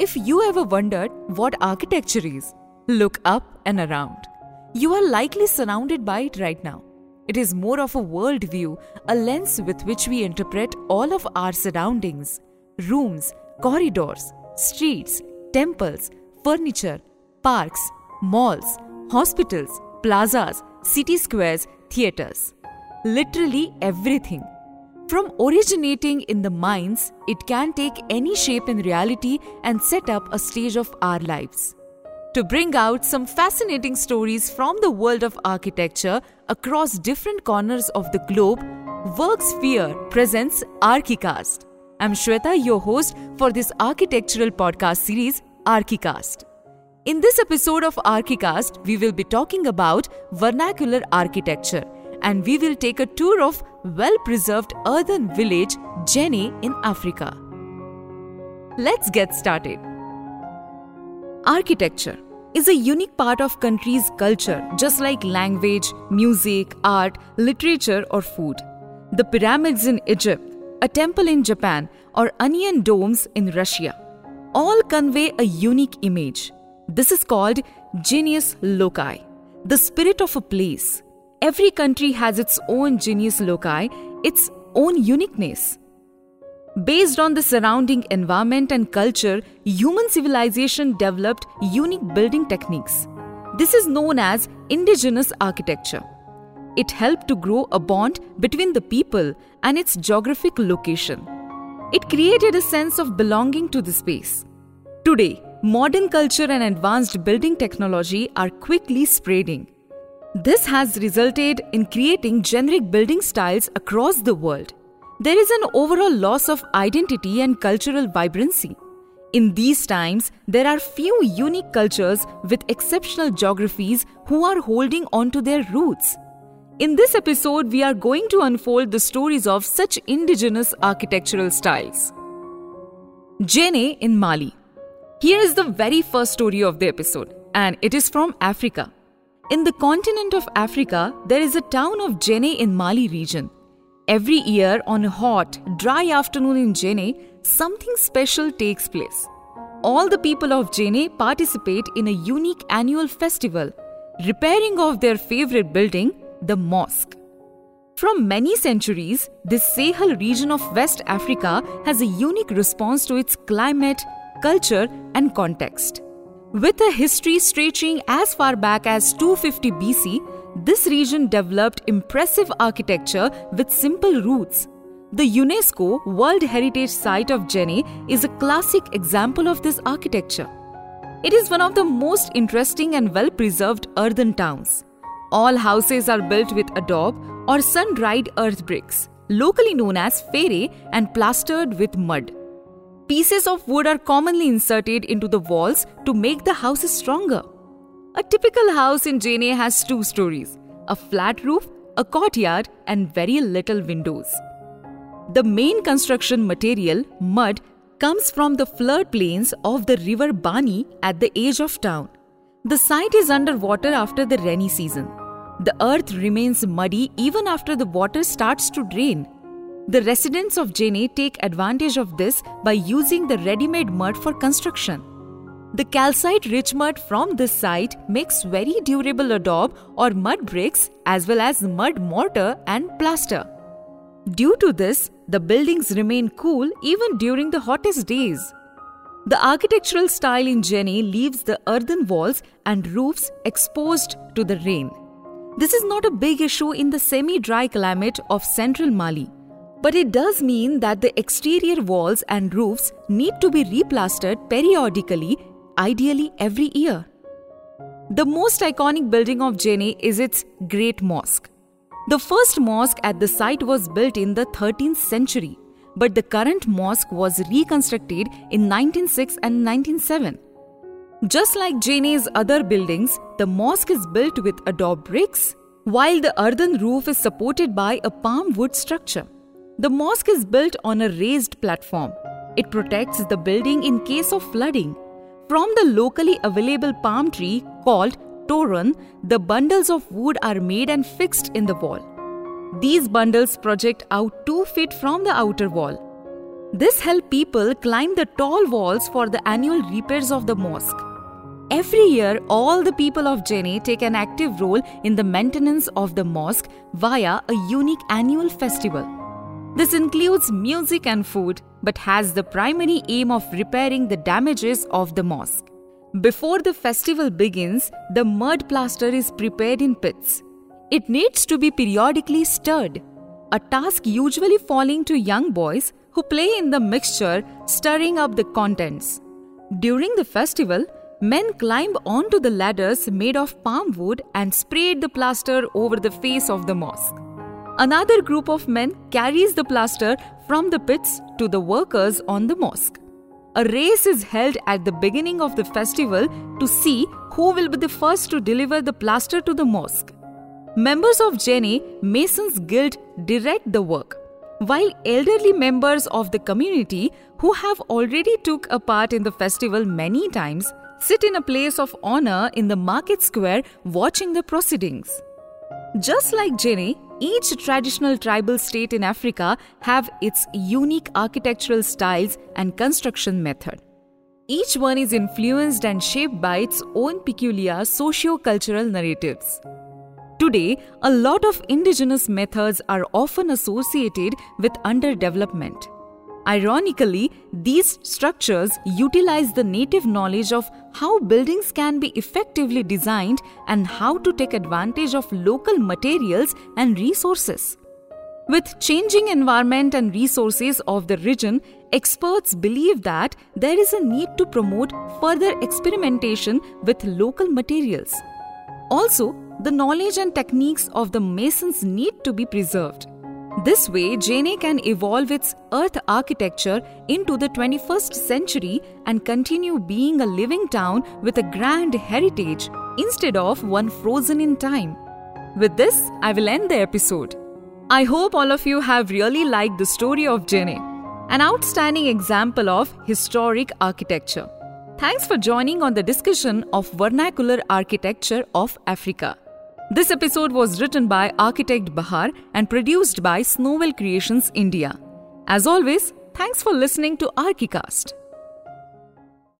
If you ever wondered what architecture is, look up and around. You are likely surrounded by it right now. It is more of a worldview, a lens with which we interpret all of our surroundings rooms, corridors, streets, temples, furniture, parks, malls, hospitals, plazas, city squares, theaters. Literally everything. From originating in the minds, it can take any shape in reality and set up a stage of our lives. To bring out some fascinating stories from the world of architecture across different corners of the globe, Worksphere presents Archicast. I'm Shweta, your host for this architectural podcast series, Archicast. In this episode of Archicast, we will be talking about vernacular architecture and we will take a tour of well preserved earthen village Djenné in Africa. Let's get started. Architecture is a unique part of country's culture just like language, music, art, literature or food. The pyramids in Egypt, a temple in Japan or onion domes in Russia all convey a unique image. This is called genius loci, the spirit of a place. Every country has its own genius loci, its own uniqueness. Based on the surrounding environment and culture, human civilization developed unique building techniques. This is known as indigenous architecture. It helped to grow a bond between the people and its geographic location. It created a sense of belonging to the space. Today, modern culture and advanced building technology are quickly spreading. This has resulted in creating generic building styles across the world there is an overall loss of identity and cultural vibrancy. In these times, there are few unique cultures with exceptional geographies who are holding on to their roots. In this episode, we are going to unfold the stories of such indigenous architectural styles. Djenné in Mali. Here is the very first story of the episode, and it is from Africa. In the continent of Africa, there is a town of Djenné in Mali region. Every year on a hot, dry afternoon in Djenné, something special takes place. All the people of Djenné participate in a unique annual festival, repairing of their favorite building, the mosque. From many centuries, this Sahel region of West Africa has a unique response to its climate, culture, and context. With a history stretching as far back as 250 BC, this region developed impressive architecture with simple roots. The UNESCO World Heritage Site of Djenné is a classic example of this architecture. It is one of the most interesting and well preserved earthen towns. All houses are built with adobe or sun dried earth bricks, locally known as fere, and plastered with mud. Pieces of wood are commonly inserted into the walls to make the houses stronger. A typical house in Djenné has two stories a flat roof, a courtyard, and very little windows. The main construction material, mud, comes from the floodplains of the river Bani at the edge of town. The site is underwater after the rainy season. The earth remains muddy even after the water starts to drain. The residents of Djenné take advantage of this by using the ready made mud for construction. The calcite rich mud from this site makes very durable adobe or mud bricks as well as mud mortar and plaster. Due to this, the buildings remain cool even during the hottest days. The architectural style in Djenné leaves the earthen walls and roofs exposed to the rain. This is not a big issue in the semi dry climate of central Mali, but it does mean that the exterior walls and roofs need to be replastered periodically ideally every year. The most iconic building of Djenné is its Great Mosque. The first mosque at the site was built in the 13th century, but the current mosque was reconstructed in 1906 and 1907. Just like Djenné's other buildings, the mosque is built with adobe bricks, while the earthen roof is supported by a palm wood structure. The mosque is built on a raised platform. It protects the building in case of flooding from the locally available palm tree called toran, the bundles of wood are made and fixed in the wall. These bundles project out 2 feet from the outer wall. This helps people climb the tall walls for the annual repairs of the mosque. Every year, all the people of Jenne take an active role in the maintenance of the mosque via a unique annual festival. This includes music and food, but has the primary aim of repairing the damages of the mosque. Before the festival begins, the mud plaster is prepared in pits. It needs to be periodically stirred, a task usually falling to young boys who play in the mixture, stirring up the contents. During the festival, men climb onto the ladders made of palm wood and sprayed the plaster over the face of the mosque. Another group of men carries the plaster from the pits to the workers on the mosque. A race is held at the beginning of the festival to see who will be the first to deliver the plaster to the mosque. Members of Jenne Masons Guild direct the work, while elderly members of the community who have already took a part in the festival many times sit in a place of honor in the market square watching the proceedings. Just like Jenne, each traditional tribal state in Africa have its unique architectural styles and construction method. Each one is influenced and shaped by its own peculiar socio-cultural narratives. Today, a lot of indigenous methods are often associated with underdevelopment. Ironically, these structures utilize the native knowledge of how buildings can be effectively designed and how to take advantage of local materials and resources. With changing environment and resources of the region, experts believe that there is a need to promote further experimentation with local materials. Also, the knowledge and techniques of the masons need to be preserved. This way, Jenne can evolve its earth architecture into the 21st century and continue being a living town with a grand heritage instead of one frozen in time. With this, I will end the episode. I hope all of you have really liked the story of Jenne, an outstanding example of historic architecture. Thanks for joining on the discussion of vernacular architecture of Africa. This episode was written by architect Bahar and produced by Snovel Creations India. As always, thanks for listening to Archicast.